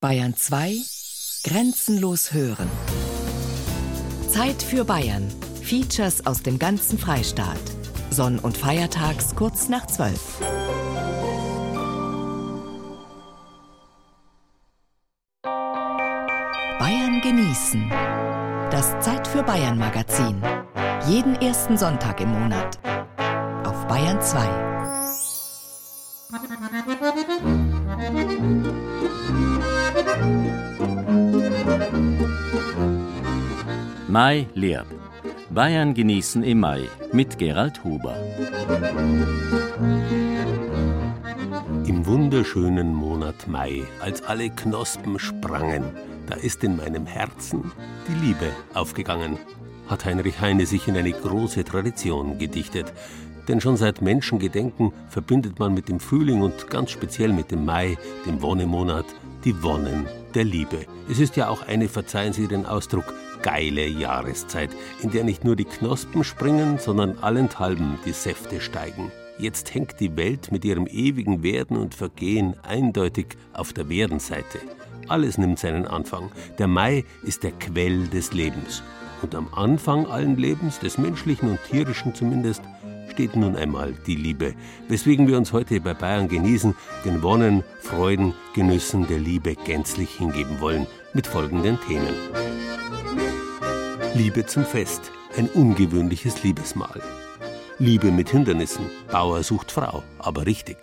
Bayern 2 Grenzenlos hören. Zeit für Bayern. Features aus dem ganzen Freistaat. Sonn- und Feiertags kurz nach 12. Bayern genießen. Das Zeit für Bayern Magazin. Jeden ersten Sonntag im Monat. Auf Bayern 2. Mai lehrt. Bayern genießen im Mai mit Gerald Huber. Im wunderschönen Monat Mai, als alle Knospen sprangen, da ist in meinem Herzen die Liebe aufgegangen, hat Heinrich Heine sich in eine große Tradition gedichtet. Denn schon seit Menschengedenken verbindet man mit dem Frühling und ganz speziell mit dem Mai, dem Wonnemonat, die Wonnen der Liebe. Es ist ja auch eine, verzeihen Sie den Ausdruck, geile Jahreszeit, in der nicht nur die Knospen springen, sondern allenthalben die Säfte steigen. Jetzt hängt die Welt mit ihrem ewigen Werden und Vergehen eindeutig auf der Werdenseite. Alles nimmt seinen Anfang. Der Mai ist der Quell des Lebens. Und am Anfang allen Lebens, des menschlichen und tierischen zumindest, steht nun einmal die Liebe, weswegen wir uns heute bei Bayern genießen, den Wonnen, Freuden, Genüssen der Liebe gänzlich hingeben wollen, mit folgenden Themen. Liebe zum Fest, ein ungewöhnliches Liebesmahl. Liebe mit Hindernissen, Bauer sucht Frau, aber richtig.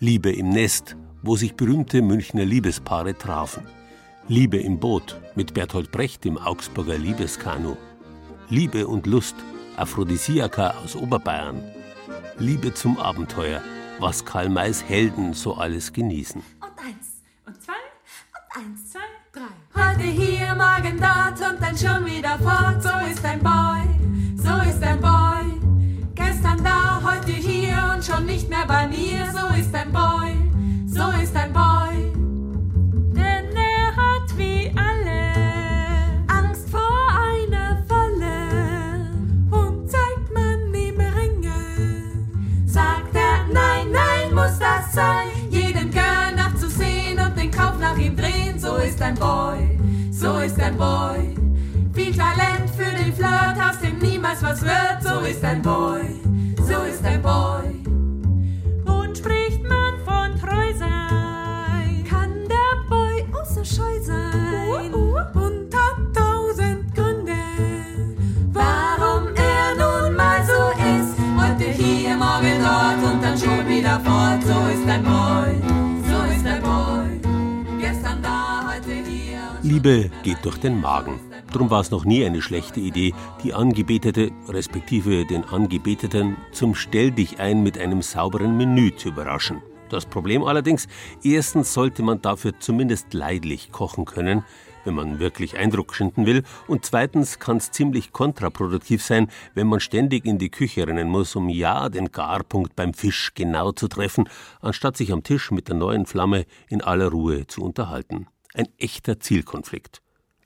Liebe im Nest, wo sich berühmte Münchner Liebespaare trafen. Liebe im Boot mit Bertolt Brecht im Augsburger Liebeskanu. Liebe und Lust, Aphrodisiaka aus Oberbayern. Liebe zum Abenteuer, was Karl Mays Helden so alles genießen. Und eins, und zwei, und eins, zwei, drei. Heute hier, morgen dort und dann schon wieder fort. So ist ein Boy, so ist ein Boy. Gestern da, heute hier und schon nicht mehr bei mir. So ist ein Boy, sein, jeden Girl nachzusehen und den Kopf nach ihm drehen. So ist ein Boy, so ist ein Boy. Viel Talent für den Flirt, aus dem niemals was wird. So ist ein Boy, so ist ein Boy. Und spricht man von treu sein, kann der Boy auch scheu sein wieder fort. So ist ein Boy, so ist ein Boy. Gestern da, heute hier. Liebe geht durch den Magen. Drum war es noch nie eine schlechte Idee, die Angebetete, respektive den Angebeteten, zum Stell dich ein mit einem sauberen Menü zu überraschen. Das Problem allerdings, erstens sollte man dafür zumindest leidlich kochen können, wenn man wirklich Eindruck schinden will, und zweitens kann es ziemlich kontraproduktiv sein, wenn man ständig in die Küche rennen muss, um ja den Garpunkt beim Fisch genau zu treffen, anstatt sich am Tisch mit der neuen Flamme in aller Ruhe zu unterhalten. Ein echter Zielkonflikt.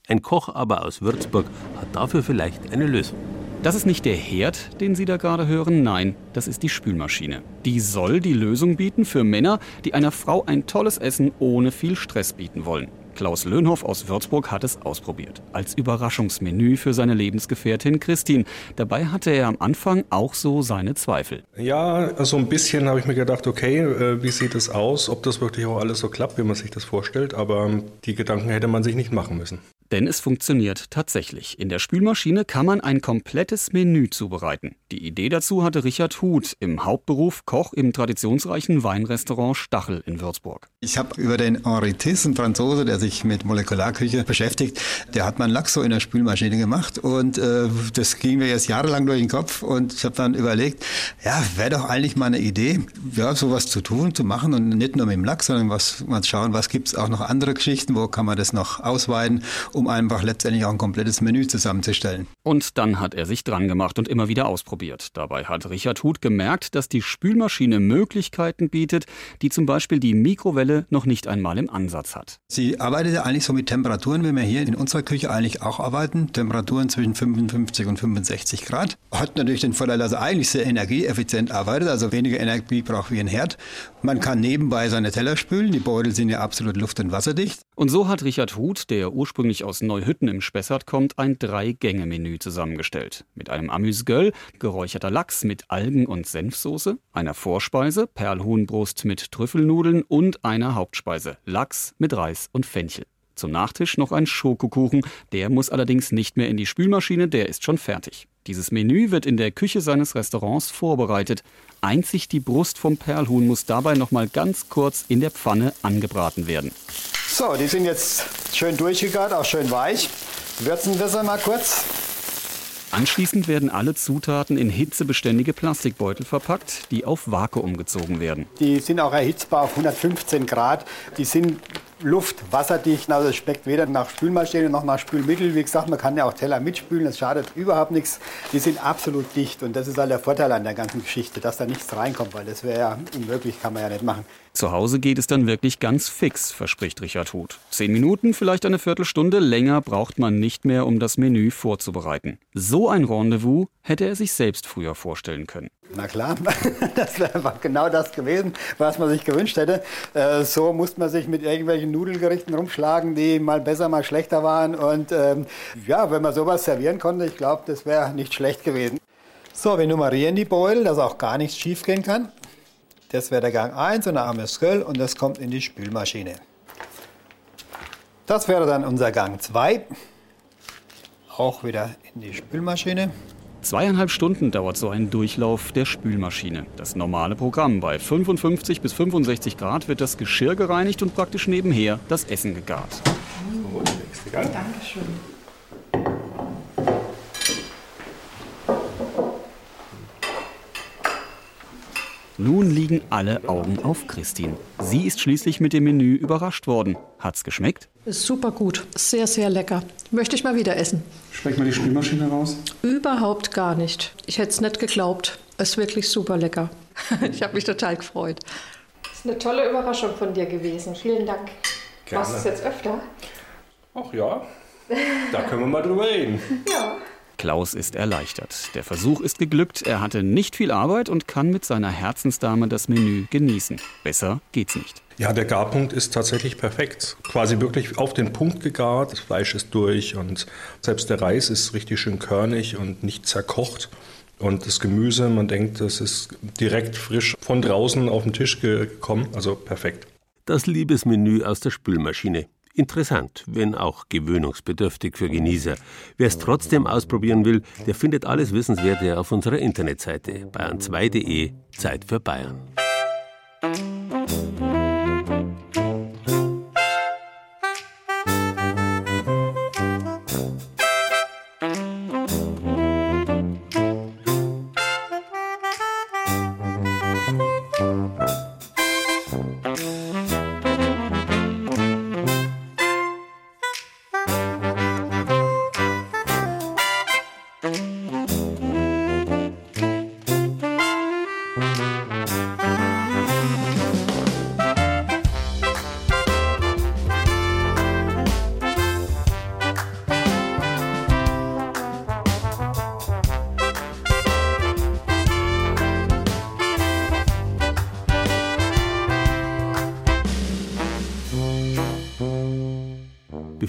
Ein Koch aber aus Würzburg hat dafür vielleicht eine Lösung. Das ist nicht der Herd, den Sie da gerade hören, nein, das ist die Spülmaschine. Die soll die Lösung bieten für Männer, die einer Frau ein tolles Essen ohne viel Stress bieten wollen. Klaus Löhnhoff aus Würzburg hat es ausprobiert. Als Überraschungsmenü für seine Lebensgefährtin Christine. Dabei hatte er am Anfang auch so seine Zweifel. Ja, also ein bisschen habe ich mir gedacht, okay, äh, wie sieht es aus, ob das wirklich auch alles so klappt, wie man sich das vorstellt, aber ähm, die Gedanken hätte man sich nicht machen müssen. Denn es funktioniert tatsächlich. In der Spülmaschine kann man ein komplettes Menü zubereiten. Die Idee dazu hatte Richard Huth, im Hauptberuf Koch im traditionsreichen Weinrestaurant Stachel in Würzburg. Ich habe über den Henri Tiss, einen Franzose, der sich mit Molekularküche beschäftigt, der hat mal Lachs so in der Spülmaschine gemacht und äh, das ging mir jetzt jahrelang durch den Kopf und ich habe dann überlegt, ja, wäre doch eigentlich mal eine Idee, ja, sowas zu tun, zu machen und nicht nur mit dem Lachs, sondern was, mal schauen, was gibt's auch noch andere Geschichten, wo kann man das noch ausweiten, um einfach letztendlich auch ein komplettes Menü zusammenzustellen. Und dann hat er sich dran gemacht und immer wieder ausprobiert. Dabei hat Richard Huth gemerkt, dass die Spülmaschine Möglichkeiten bietet, die zum Beispiel die Mikrowelle noch nicht einmal im Ansatz hat. Sie arbeitet ja eigentlich so mit Temperaturen, wie wir hier in unserer Küche eigentlich auch arbeiten. Temperaturen zwischen 55 und 65 Grad. Hat natürlich den Vorteil, dass er eigentlich sehr energieeffizient arbeitet, also weniger Energie braucht wie ein Herd. Man kann nebenbei seine Teller spülen. Die Beutel sind ja absolut luft- und wasserdicht. Und so hat Richard Huth, der ursprünglich aus Neuhütten im Spessart kommt, ein Drei-Gänge-Menü zusammengestellt. Mit einem Amüsgöl, geräucherter Lachs mit Algen- und Senfsoße, einer Vorspeise, Perlhuhnbrust mit Trüffelnudeln und einer Hauptspeise, Lachs mit Reis und Fenchel. Zum Nachtisch noch ein Schokokuchen, der muss allerdings nicht mehr in die Spülmaschine, der ist schon fertig. Dieses Menü wird in der Küche seines Restaurants vorbereitet. Einzig die Brust vom Perlhuhn muss dabei noch mal ganz kurz in der Pfanne angebraten werden. So, die sind jetzt schön durchgegart, auch schön weich. Würzen wir sie mal kurz. Anschließend werden alle Zutaten in hitzebeständige Plastikbeutel verpackt, die auf Vakuum gezogen werden. Die sind auch erhitzbar auf 115 Grad. Die sind Luft, wasserdicht. Also es schmeckt weder nach Spülmaschine noch nach Spülmittel. Wie gesagt, man kann ja auch Teller mitspülen, das schadet überhaupt nichts. Die sind absolut dicht und das ist halt der Vorteil an der ganzen Geschichte, dass da nichts reinkommt, weil das wäre ja unmöglich, kann man ja nicht machen. Zu Hause geht es dann wirklich ganz fix, verspricht Richard Huth. Zehn Minuten, vielleicht eine Viertelstunde länger braucht man nicht mehr, um das Menü vorzubereiten. So ein Rendezvous hätte er sich selbst früher vorstellen können. Na klar, das wäre genau das gewesen, was man sich gewünscht hätte. Äh, so musste man sich mit irgendwelchen Nudelgerichten rumschlagen, die mal besser, mal schlechter waren. Und ähm, ja, wenn man sowas servieren konnte, ich glaube, das wäre nicht schlecht gewesen. So, wir nummerieren die Beutel, dass auch gar nichts schief gehen kann. Das wäre der Gang 1 und der Amesköll und das kommt in die Spülmaschine. Das wäre dann unser Gang 2. Auch wieder in die Spülmaschine. Zweieinhalb Stunden dauert so ein Durchlauf der Spülmaschine. Das normale Programm. Bei 55 bis 65 Grad wird das Geschirr gereinigt und praktisch nebenher das Essen gegart. Dankeschön. Nun liegen alle Augen auf Christine. Sie ist schließlich mit dem Menü überrascht worden. Hat's geschmeckt? Ist super gut. Sehr, sehr lecker. Möchte ich mal wieder essen. Schmeckt mal die Spülmaschine raus? Überhaupt gar nicht. Ich hätte es nicht geglaubt. Ist wirklich super lecker. Ich habe mich total gefreut. Das ist eine tolle Überraschung von dir gewesen. Vielen Dank. Gerne. Machst du es jetzt öfter? Ach ja, da können wir mal drüber reden. Ja. Klaus ist erleichtert. Der Versuch ist geglückt, er hatte nicht viel Arbeit und kann mit seiner Herzensdame das Menü genießen. Besser geht's nicht. Ja, der Garpunkt ist tatsächlich perfekt. Quasi wirklich auf den Punkt gegart. Das Fleisch ist durch und selbst der Reis ist richtig schön körnig und nicht zerkocht. Und das Gemüse, man denkt, das ist direkt frisch von draußen auf den Tisch gekommen. Also perfekt. Das Liebesmenü aus der Spülmaschine. Interessant, wenn auch gewöhnungsbedürftig für Genießer. Wer es trotzdem ausprobieren will, der findet alles Wissenswerte auf unserer Internetseite bayern2.de Zeit für Bayern.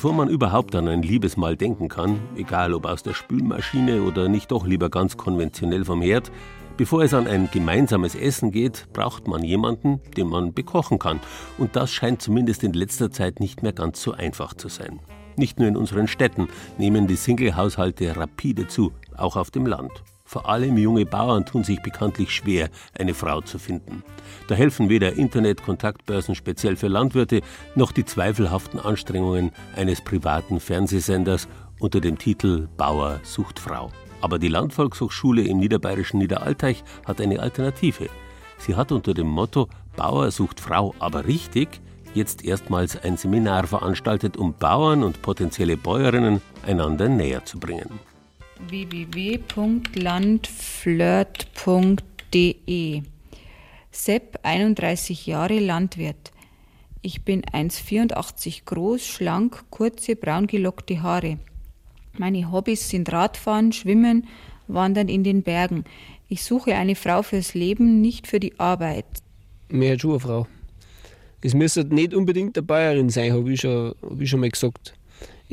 Bevor man überhaupt an ein Liebesmahl denken kann, egal ob aus der Spülmaschine oder nicht doch lieber ganz konventionell vom Herd, bevor es an ein gemeinsames Essen geht, braucht man jemanden, den man bekochen kann. Und das scheint zumindest in letzter Zeit nicht mehr ganz so einfach zu sein. Nicht nur in unseren Städten nehmen die Single-Haushalte rapide zu, auch auf dem Land. Vor allem junge Bauern tun sich bekanntlich schwer, eine Frau zu finden. Da helfen weder Internet-Kontaktbörsen speziell für Landwirte noch die zweifelhaften Anstrengungen eines privaten Fernsehsenders unter dem Titel Bauer sucht Frau. Aber die Landvolkshochschule im niederbayerischen Niederalteich hat eine Alternative. Sie hat unter dem Motto Bauer sucht Frau, aber richtig jetzt erstmals ein Seminar veranstaltet, um Bauern und potenzielle Bäuerinnen einander näher zu bringen. www.landflirt.de Sepp, 31 Jahre Landwirt. Ich bin 1,84 groß, schlank, kurze, braun gelockte Haare. Meine Hobbys sind Radfahren, Schwimmen, Wandern in den Bergen. Ich suche eine Frau fürs Leben, nicht für die Arbeit. Mehr Frau. Es müsste nicht unbedingt eine Bäuerin sein, habe ich, hab ich schon mal gesagt.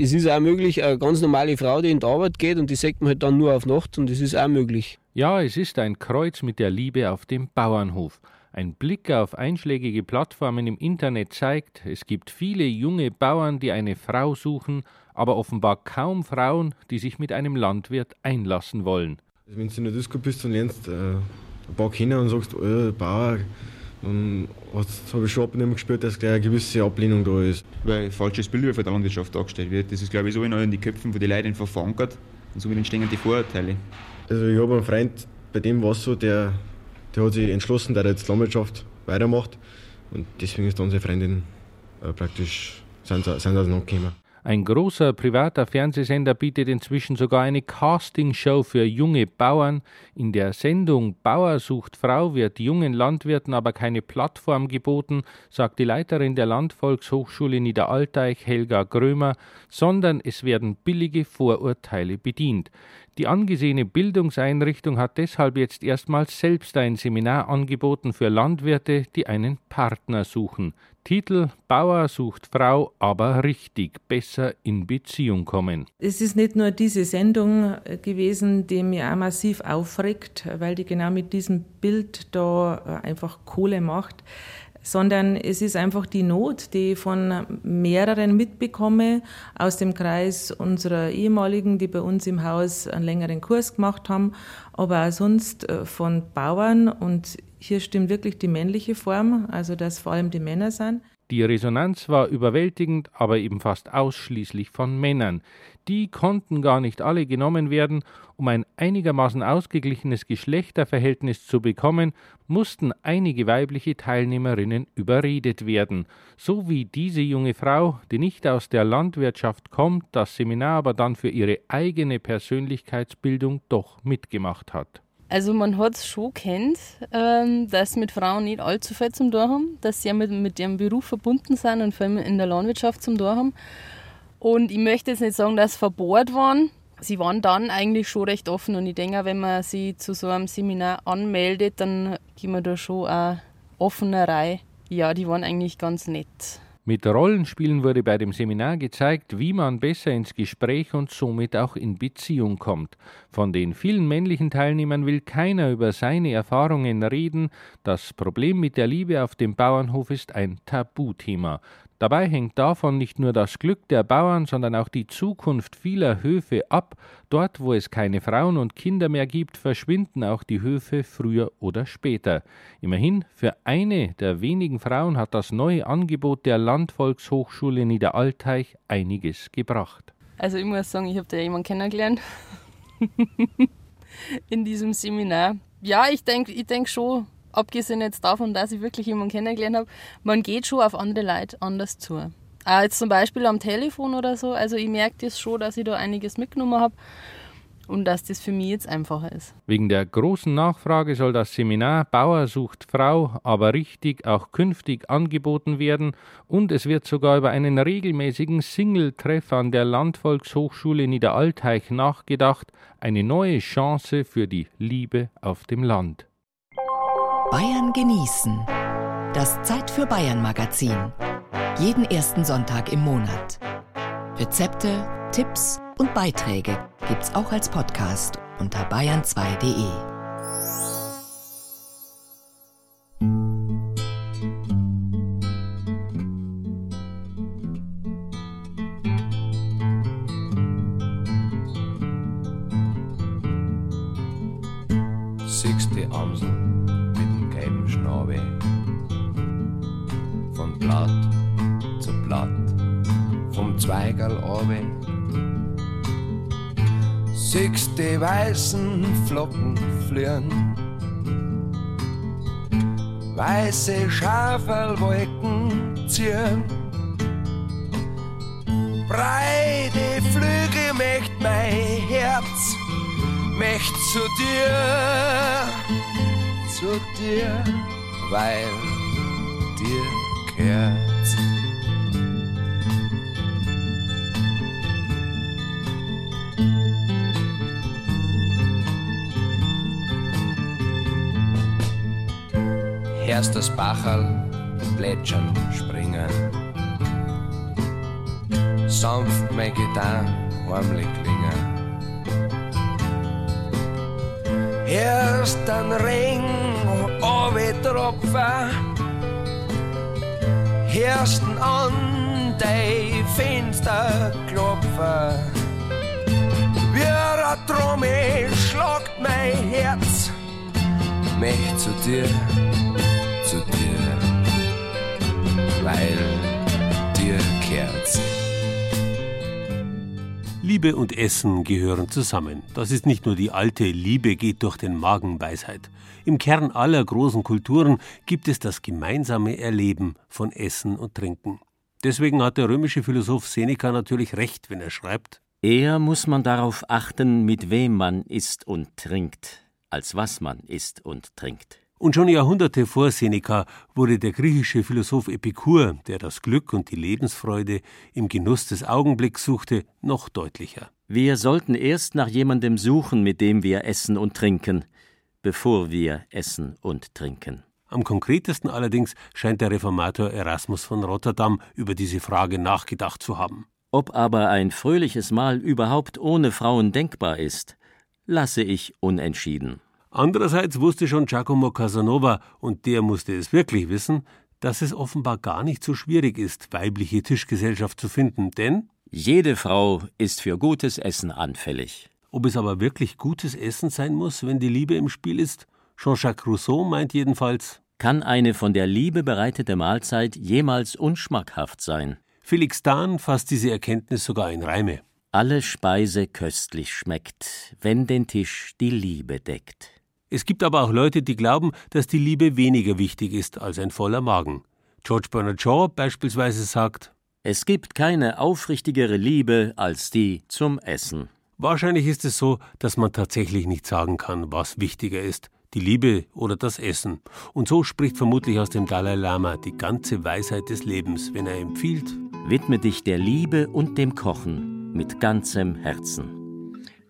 Es ist auch möglich, eine ganz normale Frau, die in die Arbeit geht und die sagt man halt dann nur auf Nacht und das ist auch möglich. Ja, es ist ein Kreuz mit der Liebe auf dem Bauernhof. Ein Blick auf einschlägige Plattformen im Internet zeigt, es gibt viele junge Bauern, die eine Frau suchen, aber offenbar kaum Frauen, die sich mit einem Landwirt einlassen wollen. Wenn du in der Disco bist und lernst äh, ein paar kennen und sagst, oh, Bauer, dann habe ich schon ab und gespürt, dass eine gewisse Ablehnung da ist. Weil ein falsches Bild von der Landwirtschaft dargestellt wird. Das ist, glaube ich, so in den Köpfen von den Leuten einfach verankert und somit entstehen die Vorurteile. Also ich habe einen Freund, bei dem war es so, der, der hat sich entschlossen, dass er jetzt Landwirtschaft weitermacht und deswegen ist unsere Freundin äh, praktisch, sind sind sie nachgekommen. Ein großer privater Fernsehsender bietet inzwischen sogar eine Castingshow für junge Bauern. In der Sendung Bauer sucht Frau wird jungen Landwirten aber keine Plattform geboten, sagt die Leiterin der Landvolkshochschule Niederalteich Helga Grömer, sondern es werden billige Vorurteile bedient. Die angesehene Bildungseinrichtung hat deshalb jetzt erstmals selbst ein Seminar angeboten für Landwirte, die einen Partner suchen. Titel Bauer sucht Frau, aber richtig, besser in Beziehung kommen. Es ist nicht nur diese Sendung äh, gewesen, die mir auch massiv aufregt, weil die genau mit diesem Bild da äh, einfach Kohle macht sondern es ist einfach die Not, die ich von mehreren mitbekomme aus dem Kreis unserer ehemaligen, die bei uns im Haus einen längeren Kurs gemacht haben, aber auch sonst äh, von Bauern und hier stimmt wirklich die männliche Form, also dass vor allem die Männer sind. Die Resonanz war überwältigend, aber eben fast ausschließlich von Männern. Die konnten gar nicht alle genommen werden. Um ein einigermaßen ausgeglichenes Geschlechterverhältnis zu bekommen, mussten einige weibliche Teilnehmerinnen überredet werden, so wie diese junge Frau, die nicht aus der Landwirtschaft kommt, das Seminar aber dann für ihre eigene Persönlichkeitsbildung doch mitgemacht hat. Also man hat es schon kennt, ähm, dass mit Frauen nicht allzu viel zum Tor haben, dass sie ja mit, mit ihrem Beruf verbunden sind und vor allem in der Landwirtschaft zum Tor haben. Und ich möchte jetzt nicht sagen, dass sie verbohrt waren. Sie waren dann eigentlich schon recht offen und ich denke, wenn man sie zu so einem Seminar anmeldet, dann gehen wir da schon eine offene Reihe. Ja, die waren eigentlich ganz nett. Mit Rollenspielen wurde bei dem Seminar gezeigt, wie man besser ins Gespräch und somit auch in Beziehung kommt. Von den vielen männlichen Teilnehmern will keiner über seine Erfahrungen reden. Das Problem mit der Liebe auf dem Bauernhof ist ein Tabuthema. Dabei hängt davon nicht nur das Glück der Bauern, sondern auch die Zukunft vieler Höfe ab. Dort, wo es keine Frauen und Kinder mehr gibt, verschwinden auch die Höfe früher oder später. Immerhin, für eine der wenigen Frauen hat das neue Angebot der Landvolkshochschule Niederalteich einiges gebracht. Also ich muss sagen, ich habe da jemanden kennengelernt in diesem Seminar. Ja, ich denke ich denk schon, abgesehen jetzt davon, dass ich wirklich jemanden kennengelernt habe, man geht schon auf andere Leute anders zu. Auch jetzt zum Beispiel am Telefon oder so. Also ich merke das schon, dass ich da einiges mitgenommen habe und dass das für mich jetzt einfacher ist. Wegen der großen Nachfrage soll das Seminar Bauer sucht Frau aber richtig auch künftig angeboten werden und es wird sogar über einen regelmäßigen Single-Treff an der Landvolkshochschule Niederalteich nachgedacht, eine neue Chance für die Liebe auf dem Land. Bayern genießen. Das Zeit für Bayern Magazin. Jeden ersten Sonntag im Monat. Rezepte, Tipps und Beiträge gibt's auch als Podcast unter bayern2.de. weißen Flocken flirren. Weiße Schafelwolken ziehen. Breite Flügel möcht mein Herz, möcht zu dir, zu dir, weil dir kehrt's. Erst das Bacherl plätschern, springen. Sanft mein Gitarre heimlich klingen. Erst ein Ring, Tropfen, Ersten an die Fenster klopfen. Wie eine Trommel schlagt mein Herz, mich zu dir, zu dir, weil dir kehrt's. Liebe und Essen gehören zusammen. Das ist nicht nur die alte Liebe geht durch den Magen Weisheit. Im Kern aller großen Kulturen gibt es das gemeinsame Erleben von Essen und Trinken. Deswegen hat der römische Philosoph Seneca natürlich recht, wenn er schreibt: Eher muss man darauf achten, mit wem man isst und trinkt, als was man isst und trinkt. Und schon Jahrhunderte vor Seneca wurde der griechische Philosoph Epikur, der das Glück und die Lebensfreude im Genuss des Augenblicks suchte, noch deutlicher. Wir sollten erst nach jemandem suchen, mit dem wir essen und trinken, bevor wir essen und trinken. Am konkretesten allerdings scheint der Reformator Erasmus von Rotterdam über diese Frage nachgedacht zu haben. Ob aber ein fröhliches Mahl überhaupt ohne Frauen denkbar ist, lasse ich unentschieden. Andererseits wusste schon Giacomo Casanova, und der musste es wirklich wissen, dass es offenbar gar nicht so schwierig ist, weibliche Tischgesellschaft zu finden, denn jede Frau ist für gutes Essen anfällig. Ob es aber wirklich gutes Essen sein muss, wenn die Liebe im Spiel ist? Jean-Jacques Rousseau meint jedenfalls, kann eine von der Liebe bereitete Mahlzeit jemals unschmackhaft sein? Felix Dahn fasst diese Erkenntnis sogar in Reime. Alle Speise köstlich schmeckt, wenn den Tisch die Liebe deckt. Es gibt aber auch Leute, die glauben, dass die Liebe weniger wichtig ist als ein voller Magen. George Bernard Shaw beispielsweise sagt, es gibt keine aufrichtigere Liebe als die zum Essen. Wahrscheinlich ist es so, dass man tatsächlich nicht sagen kann, was wichtiger ist, die Liebe oder das Essen. Und so spricht vermutlich aus dem Dalai Lama die ganze Weisheit des Lebens, wenn er empfiehlt, widme dich der Liebe und dem Kochen mit ganzem Herzen.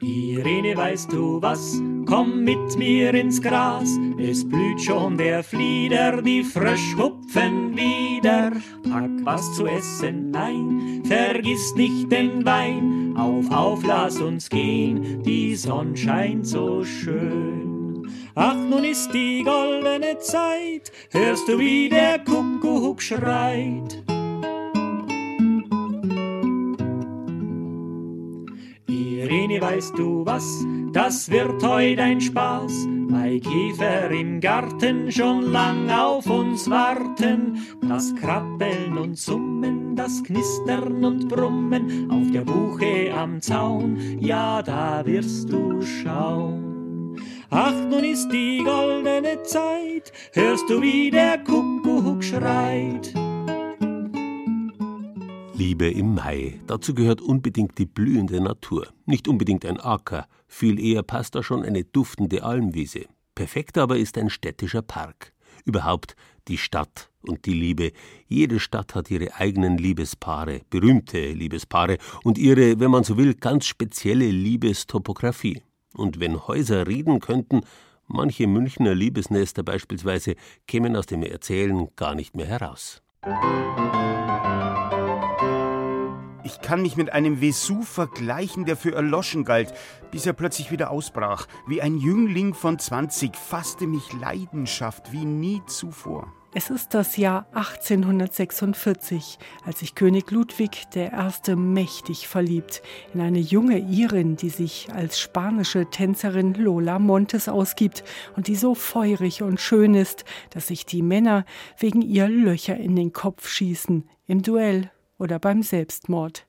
Irene, weißt du was? Komm mit mir ins Gras, es blüht schon der Flieder, die frisch hupfen wieder. Pack was zu essen ein, vergiss nicht den Wein. Auf, auf, lass uns gehen, die Sonne scheint so schön. Ach, nun ist die goldene Zeit, hörst du, wie der Kuckuck schreit. Irene, weißt du was? Das wird heut ein Spaß, weil Käfer im Garten schon lang auf uns warten. Das Krabbeln und Summen, das Knistern und Brummen auf der Buche am Zaun, ja, da wirst du schauen. Ach, nun ist die goldene Zeit, hörst du, wie der Kuckuck schreit. Liebe im Mai. Dazu gehört unbedingt die blühende Natur. Nicht unbedingt ein Acker, viel eher passt da schon eine duftende Almwiese. Perfekt aber ist ein städtischer Park. Überhaupt die Stadt und die Liebe. Jede Stadt hat ihre eigenen Liebespaare, berühmte Liebespaare und ihre, wenn man so will, ganz spezielle Liebestopographie. Und wenn Häuser reden könnten, manche Münchner Liebesnester beispielsweise kämen aus dem Erzählen gar nicht mehr heraus. Ich kann mich mit einem Vesuv vergleichen, der für erloschen galt, bis er plötzlich wieder ausbrach. Wie ein Jüngling von 20 fasste mich Leidenschaft wie nie zuvor. Es ist das Jahr 1846, als sich König Ludwig I. mächtig verliebt in eine junge Irin, die sich als spanische Tänzerin Lola Montes ausgibt und die so feurig und schön ist, dass sich die Männer wegen ihr Löcher in den Kopf schießen, im Duell oder beim Selbstmord.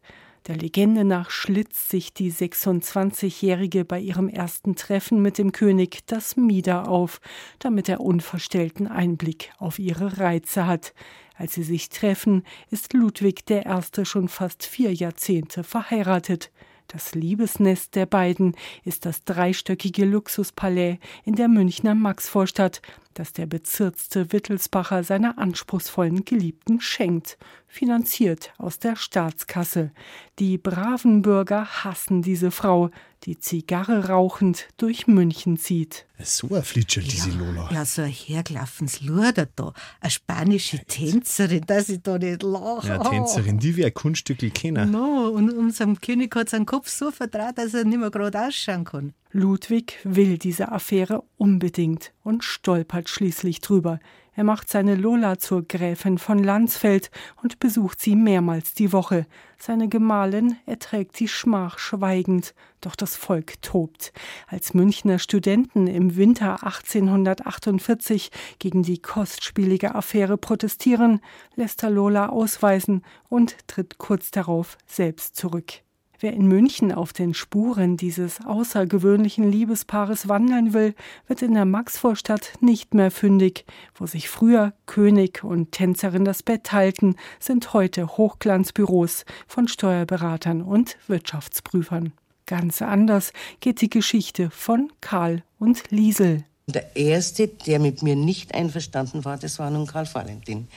Der Legende nach schlitzt sich die 26-Jährige bei ihrem ersten Treffen mit dem König das Mieder auf, damit er unverstellten Einblick auf ihre Reize hat. Als sie sich treffen, ist Ludwig I. schon fast vier Jahrzehnte verheiratet. Das Liebesnest der beiden ist das dreistöckige Luxuspalais in der Münchner Maxvorstadt, das der bezirzte Wittelsbacher seiner anspruchsvollen Geliebten schenkt, finanziert aus der Staatskasse. Die braven Bürger hassen diese Frau, die Zigarre rauchend durch München zieht. So ein Flitscher, diese Lola. Ja, so ein hergelaufenes Luder da. Eine spanische Tänzerin, dass ich da nicht lache. Ja, Tänzerin, die wie ein Kunststückel kennen. No, und unserem König hat seinen Kopf so vertraut, dass er nicht mehr gerade ausschauen kann. Ludwig will diese Affäre unbedingt und stolpert schließlich drüber. Er macht seine Lola zur Gräfin von Landsfeld und besucht sie mehrmals die Woche. Seine Gemahlin erträgt die Schmach schweigend, doch das Volk tobt. Als Münchner Studenten im Winter 1848 gegen die kostspielige Affäre protestieren, lässt er Lola ausweisen und tritt kurz darauf selbst zurück. Wer in München auf den Spuren dieses außergewöhnlichen Liebespaares wandern will, wird in der Maxvorstadt nicht mehr fündig. Wo sich früher König und Tänzerin das Bett teilten, sind heute Hochglanzbüros von Steuerberatern und Wirtschaftsprüfern. Ganz anders geht die Geschichte von Karl und Liesel. Der erste, der mit mir nicht einverstanden war, das war nun Karl Valentin.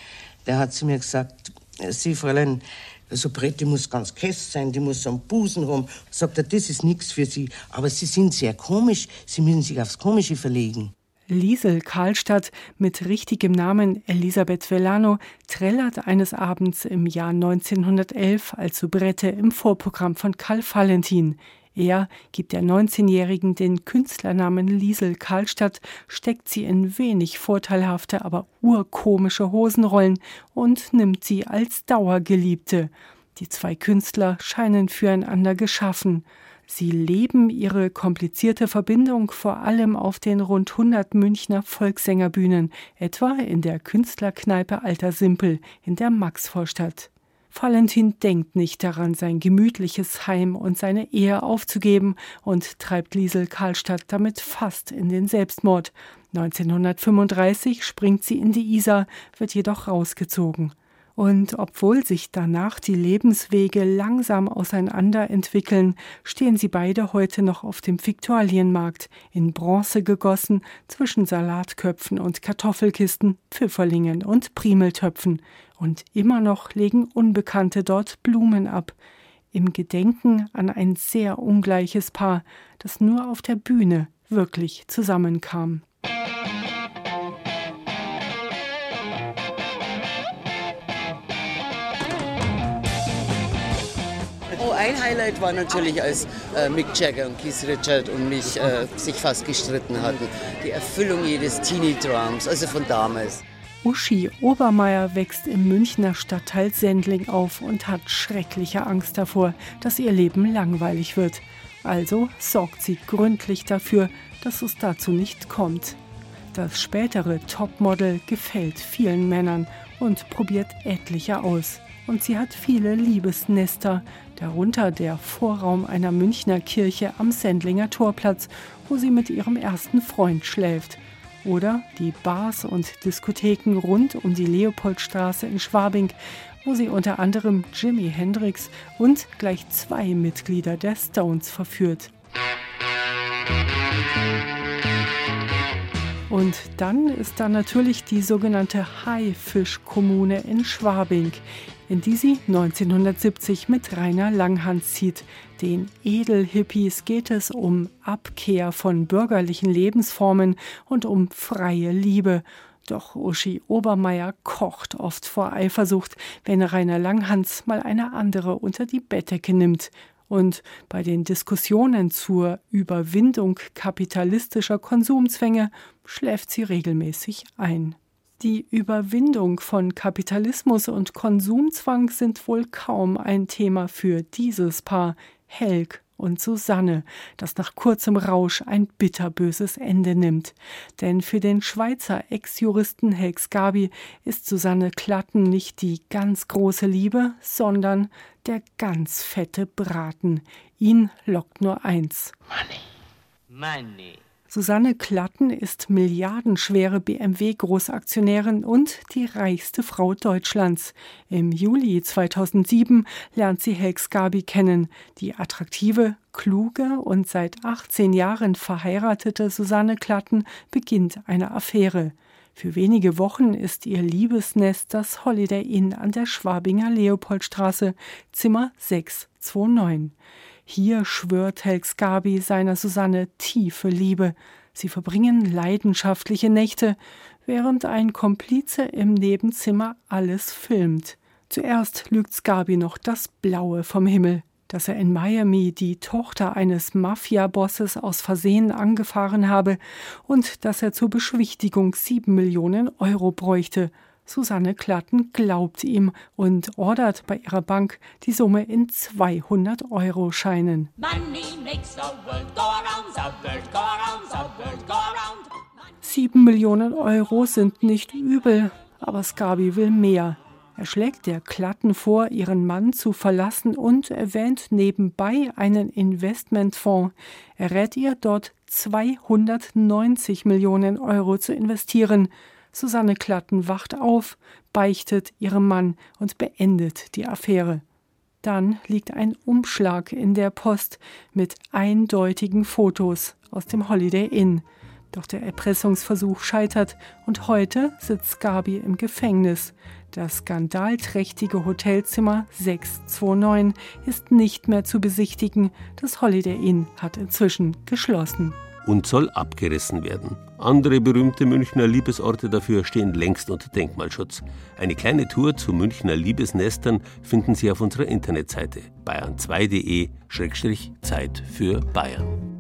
Der hat zu mir gesagt, Sie, Fräulein, so Brett, die muss ganz fest sein, die muss am Busen rum. Sagt er, das ist nichts für Sie. Aber Sie sind sehr komisch, Sie müssen sich aufs Komische verlegen. Liesel Karlstadt mit richtigem Namen Elisabeth Velano trällert eines Abends im Jahr 1911 als Soubrette im Vorprogramm von Karl Valentin. Er gibt der 19-Jährigen den Künstlernamen Liesel Karlstadt, steckt sie in wenig vorteilhafte, aber urkomische Hosenrollen und nimmt sie als Dauergeliebte. Die zwei Künstler scheinen füreinander geschaffen. Sie leben ihre komplizierte Verbindung vor allem auf den rund 100 Münchner Volkssängerbühnen, etwa in der Künstlerkneipe Alter Simpel in der Maxvorstadt. Valentin denkt nicht daran, sein gemütliches Heim und seine Ehe aufzugeben und treibt Liesel Karlstadt damit fast in den Selbstmord. 1935 springt sie in die Isar, wird jedoch rausgezogen. Und obwohl sich danach die Lebenswege langsam auseinander entwickeln, stehen sie beide heute noch auf dem Viktualienmarkt, in Bronze gegossen, zwischen Salatköpfen und Kartoffelkisten, Pfifferlingen und Primeltöpfen. Und immer noch legen Unbekannte dort Blumen ab, im Gedenken an ein sehr ungleiches Paar, das nur auf der Bühne wirklich zusammenkam. Ein Highlight war natürlich, als äh, Mick Jagger und Keith Richard und mich äh, sich fast gestritten hatten. Die Erfüllung jedes Teenie-Drums, also von damals. Uschi Obermeier wächst im Münchner Stadtteil Sendling auf und hat schreckliche Angst davor, dass ihr Leben langweilig wird. Also sorgt sie gründlich dafür, dass es dazu nicht kommt. Das spätere Topmodel gefällt vielen Männern und probiert etliche aus. Und sie hat viele Liebesnester, darunter der Vorraum einer Münchner Kirche am Sendlinger Torplatz, wo sie mit ihrem ersten Freund schläft. Oder die Bars und Diskotheken rund um die Leopoldstraße in Schwabing, wo sie unter anderem Jimi Hendrix und gleich zwei Mitglieder der Stones verführt. Und dann ist da natürlich die sogenannte Haifischkommune in Schwabing, in die sie 1970 mit Rainer Langhans zieht. Den Edelhippies geht es um Abkehr von bürgerlichen Lebensformen und um freie Liebe. Doch Uschi Obermeier kocht oft vor Eifersucht, wenn Rainer Langhans mal eine andere unter die Bettdecke nimmt. Und bei den Diskussionen zur Überwindung kapitalistischer Konsumzwänge schläft sie regelmäßig ein. Die Überwindung von Kapitalismus und Konsumzwang sind wohl kaum ein Thema für dieses Paar Helg und Susanne, das nach kurzem Rausch ein bitterböses Ende nimmt. Denn für den Schweizer Ex-Juristen Helg Gabi ist Susanne Klatten nicht die ganz große Liebe, sondern der ganz fette Braten. Ihn lockt nur eins. Money. Money. Susanne Klatten ist milliardenschwere BMW-Großaktionärin und die reichste Frau Deutschlands. Im Juli 2007 lernt sie Helg Gabi kennen. Die attraktive, kluge und seit 18 Jahren verheiratete Susanne Klatten beginnt eine Affäre. Für wenige Wochen ist ihr Liebesnest das Holiday Inn an der Schwabinger Leopoldstraße, Zimmer 629. Hier schwört Helgs Gabi seiner Susanne tiefe Liebe. Sie verbringen leidenschaftliche Nächte, während ein Komplize im Nebenzimmer alles filmt. Zuerst lügt Scabi noch das Blaue vom Himmel, dass er in Miami die Tochter eines Mafia-Bosses aus Versehen angefahren habe und dass er zur Beschwichtigung sieben Millionen Euro bräuchte. Susanne Klatten glaubt ihm und ordert bei ihrer Bank die Summe in 200 Euro Scheinen. Sieben Millionen Euro sind nicht übel, aber Scabi will mehr. Er schlägt der Klatten vor, ihren Mann zu verlassen und erwähnt nebenbei einen Investmentfonds. Er rät ihr, dort 290 Millionen Euro zu investieren. Susanne Klatten wacht auf, beichtet ihrem Mann und beendet die Affäre. Dann liegt ein Umschlag in der Post mit eindeutigen Fotos aus dem Holiday Inn. Doch der Erpressungsversuch scheitert und heute sitzt Gabi im Gefängnis. Das skandalträchtige Hotelzimmer 629 ist nicht mehr zu besichtigen. Das Holiday Inn hat inzwischen geschlossen und soll abgerissen werden. Andere berühmte Münchner Liebesorte dafür stehen längst unter Denkmalschutz. Eine kleine Tour zu Münchner Liebesnestern finden Sie auf unserer Internetseite bayern2.de-Zeit für Bayern.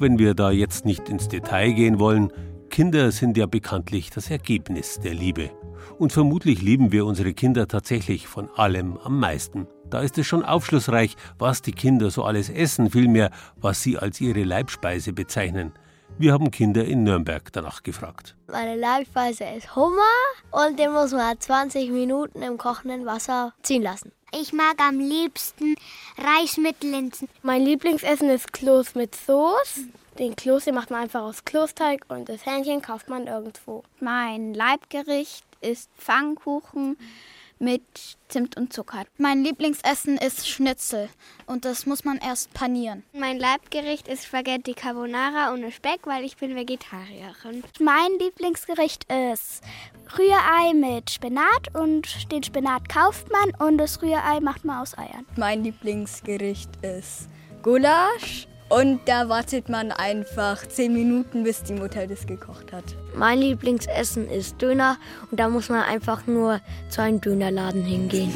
Wenn wir da jetzt nicht ins Detail gehen wollen, Kinder sind ja bekanntlich das Ergebnis der Liebe. Und vermutlich lieben wir unsere Kinder tatsächlich von allem am meisten. Da ist es schon aufschlussreich, was die Kinder so alles essen, vielmehr, was sie als ihre Leibspeise bezeichnen. Wir haben Kinder in Nürnberg danach gefragt. Meine Leibspeise ist Hummer und den muss man 20 Minuten im kochenden Wasser ziehen lassen. Ich mag am liebsten Reis mit Linsen. Mein Lieblingsessen ist Kloß mit Soße. Den Kloß macht man einfach aus Kloßteig und das Hähnchen kauft man irgendwo. Mein Leibgericht ist Pfannkuchen mit Zimt und Zucker. Mein Lieblingsessen ist Schnitzel und das muss man erst panieren. Mein Leibgericht ist Spaghetti Carbonara ohne Speck, weil ich bin Vegetarierin. Mein Lieblingsgericht ist Rührei mit Spinat und den Spinat kauft man und das Rührei macht man aus Eiern. Mein Lieblingsgericht ist Gulasch und da wartet man einfach zehn Minuten, bis die Mutter das gekocht hat. Mein Lieblingsessen ist Döner und da muss man einfach nur zu einem Dönerladen hingehen.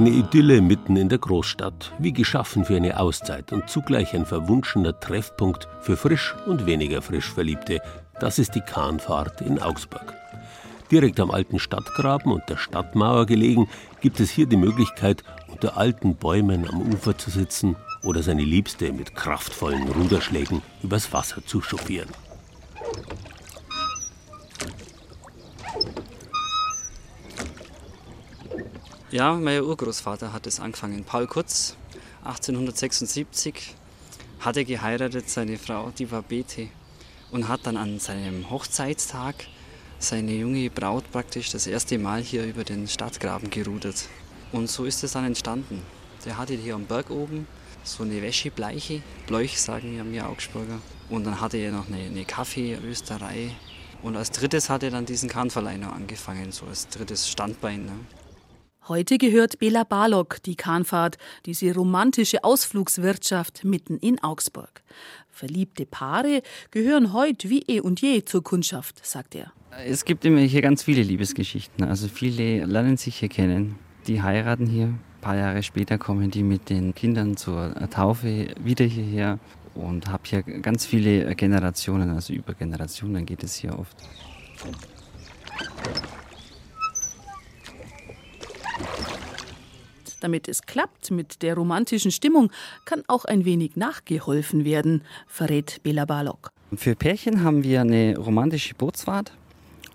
Eine Idylle mitten in der Großstadt, wie geschaffen für eine Auszeit und zugleich ein verwunschener Treffpunkt für frisch und weniger frisch Verliebte. Das ist die Kahnfahrt in Augsburg. Direkt am alten Stadtgraben und der Stadtmauer gelegen, gibt es hier die Möglichkeit, unter alten Bäumen am Ufer zu sitzen oder seine Liebste mit kraftvollen Ruderschlägen übers Wasser zu chauffieren. Ja, mein Urgroßvater hat es angefangen. Paul Kutz, 1876, hatte geheiratet, seine Frau, die war Bete, und hat dann an seinem Hochzeitstag seine junge Braut praktisch das erste Mal hier über den Stadtgraben gerudert. Und so ist es dann entstanden. Der hatte hier am Berg oben so eine Wäschebleiche, Bleuch sagen ja mir Augsburger. Und dann hatte er noch eine, eine Kaffeerösterei. Und als drittes hat er dann diesen Kahnverleih noch angefangen, so als drittes Standbein. Ne? Heute gehört Bela Barlock die Kahnfahrt, diese romantische Ausflugswirtschaft mitten in Augsburg. Verliebte Paare gehören heute wie eh und je zur Kundschaft, sagt er. Es gibt immer hier ganz viele Liebesgeschichten. Also viele lernen sich hier kennen. Die heiraten hier. Ein paar Jahre später kommen die mit den Kindern zur Taufe wieder hierher und habe hier ganz viele Generationen, also über Generationen geht es hier oft. Damit es klappt mit der romantischen Stimmung, kann auch ein wenig nachgeholfen werden, verrät Bela Balog. Für Pärchen haben wir eine romantische Bootsfahrt.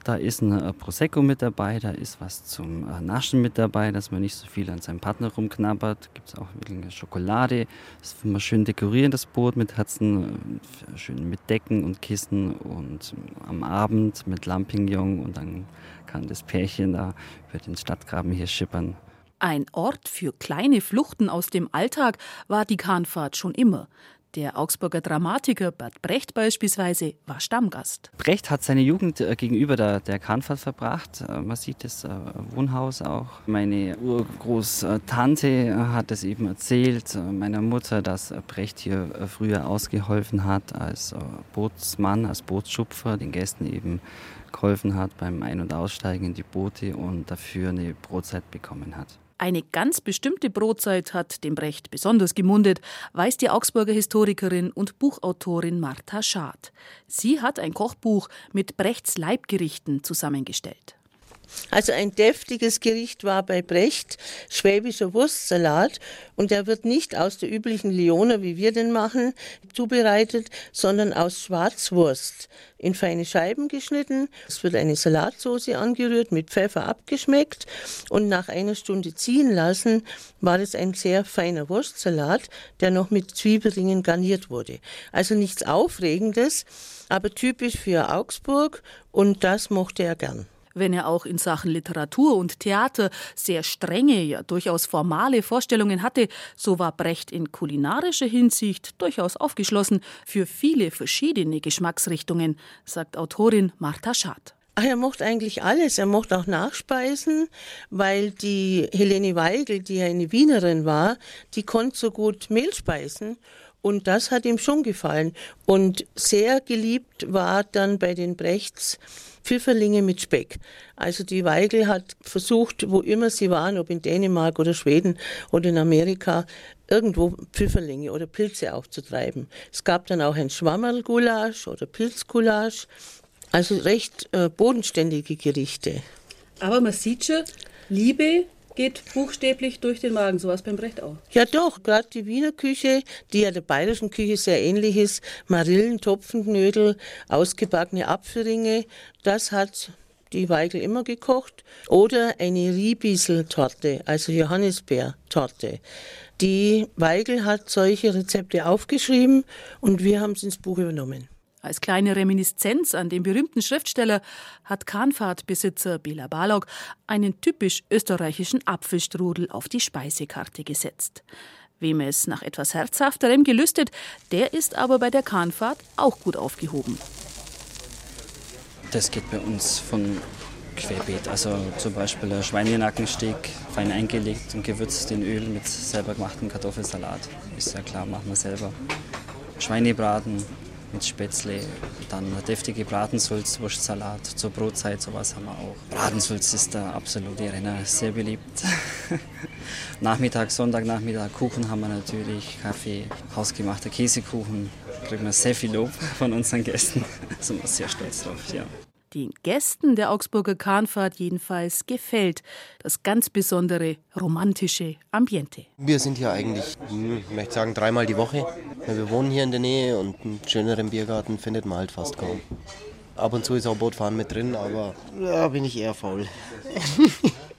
Da ist ein äh, Prosecco mit dabei, da ist was zum äh, Naschen mit dabei, dass man nicht so viel an seinem Partner rumknabbert. Gibt es auch eine Schokolade. Das will man schön dekorieren, das Boot mit Herzen, äh, schön mit Decken und Kissen und am Abend mit Lampignon und dann kann das Pärchen da über den Stadtgraben hier schippern. Ein Ort für kleine Fluchten aus dem Alltag war die Kahnfahrt schon immer. Der Augsburger Dramatiker Bert Brecht beispielsweise war Stammgast. Brecht hat seine Jugend äh, gegenüber der, der Kahnfahrt verbracht. Äh, man sieht das äh, Wohnhaus auch. Meine Urgroßtante hat es eben erzählt, meiner Mutter, dass Brecht hier früher ausgeholfen hat als Bootsmann, als Bootsschupfer, den Gästen eben geholfen hat beim Ein- und Aussteigen in die Boote und dafür eine Brotzeit bekommen hat. Eine ganz bestimmte Brotzeit hat dem Brecht besonders gemundet, weiß die Augsburger Historikerin und Buchautorin Martha Schad. Sie hat ein Kochbuch mit Brechts Leibgerichten zusammengestellt. Also ein deftiges Gericht war bei Brecht schwäbischer Wurstsalat und der wird nicht aus der üblichen Lioner, wie wir den machen, zubereitet, sondern aus Schwarzwurst in feine Scheiben geschnitten. Es wird eine Salatsauce angerührt, mit Pfeffer abgeschmeckt und nach einer Stunde ziehen lassen, war es ein sehr feiner Wurstsalat, der noch mit Zwiebelringen garniert wurde. Also nichts Aufregendes, aber typisch für Augsburg und das mochte er gern. Wenn er auch in Sachen Literatur und Theater sehr strenge, ja durchaus formale Vorstellungen hatte, so war Brecht in kulinarischer Hinsicht durchaus aufgeschlossen für viele verschiedene Geschmacksrichtungen, sagt Autorin Martha Schad. Ach, er mochte eigentlich alles. Er mochte auch Nachspeisen, weil die Helene Weigel, die ja eine Wienerin war, die konnte so gut Mehlspeisen. Und das hat ihm schon gefallen. Und sehr geliebt war dann bei den Brechts Pfifferlinge mit Speck. Also die Weigel hat versucht, wo immer sie waren, ob in Dänemark oder Schweden oder in Amerika, irgendwo Pfifferlinge oder Pilze aufzutreiben. Es gab dann auch ein Schwammerlgulasch oder Pilzgulasch. Also recht äh, bodenständige Gerichte. Aber man sieht schon, Liebe geht buchstäblich durch den Magen, sowas beim Brecht auch. Ja doch, gerade die Wiener Küche, die ja der bayerischen Küche sehr ähnlich ist, Marillen, Topfenknödel, ausgebackene Apfelringe, das hat die Weigel immer gekocht. Oder eine Riebieseltorte, also Johannisbeertorte. Die Weigel hat solche Rezepte aufgeschrieben und wir haben es ins Buch übernommen. Als kleine Reminiszenz an den berühmten Schriftsteller hat Kahnfahrtbesitzer Bela Balog einen typisch österreichischen Apfelstrudel auf die Speisekarte gesetzt. Wem es nach etwas Herzhafterem gelüstet, der ist aber bei der Kahnfahrt auch gut aufgehoben. Das geht bei uns von querbeet. Also zum Beispiel ein Schweinenackensteak, fein eingelegt und gewürzt in Öl mit selber gemachtem Kartoffelsalat. Ist ja klar, machen wir selber. Schweinebraten mit Spätzle, dann deftige Bratensulz, Wurstsalat, zur Brotzeit, sowas haben wir auch. Bratensulz ist der absolute Renner, sehr beliebt. Nachmittag, Sonntagnachmittag, Kuchen haben wir natürlich, Kaffee, hausgemachter Käsekuchen, kriegen wir sehr viel Lob von unseren Gästen. Da sind wir sehr stolz drauf, ja. Den Gästen der Augsburger Kahnfahrt jedenfalls gefällt das ganz besondere romantische Ambiente. Wir sind hier eigentlich, hm, ich möchte sagen, dreimal die Woche. Wir wohnen hier in der Nähe und einen schöneren Biergarten findet man halt fast kaum. Ab und zu ist auch Bootfahren mit drin, aber da bin ich eher faul.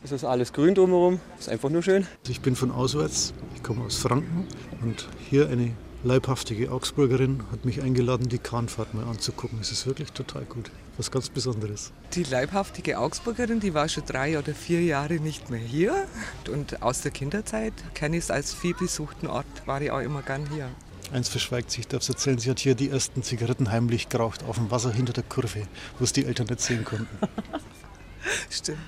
Es ist alles grün drumherum, ist einfach nur schön. Ich bin von auswärts, ich komme aus Franken und hier eine leibhaftige Augsburgerin hat mich eingeladen, die Kahnfahrt mal anzugucken. Es ist wirklich total gut, was ganz Besonderes. Die leibhaftige Augsburgerin, die war schon drei oder vier Jahre nicht mehr hier und aus der Kinderzeit kenne ich es als vielbesuchten Ort, war ich auch immer gern hier. Eins verschweigt sich, ich darf es erzählen, sie hat hier die ersten Zigaretten heimlich geraucht auf dem Wasser hinter der Kurve, wo es die Eltern nicht sehen konnten. Stimmt.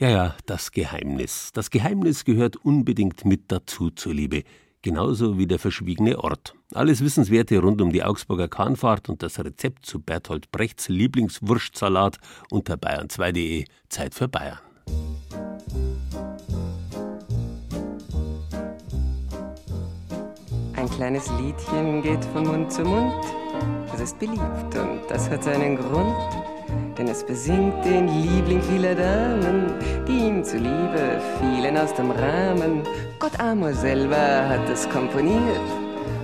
Ja, ja, das Geheimnis. Das Geheimnis gehört unbedingt mit dazu zur Liebe. Genauso wie der verschwiegene Ort. Alles Wissenswerte rund um die Augsburger Kahnfahrt und das Rezept zu Bertolt Brechts Lieblingswurstsalat unter bayern2.de. Zeit für Bayern. Ein kleines Liedchen geht von Mund zu Mund. Es ist beliebt und das hat seinen Grund. Denn es besingt den Liebling vieler Damen, die ihm zuliebe fielen aus dem Rahmen. Gott Amor selber hat es komponiert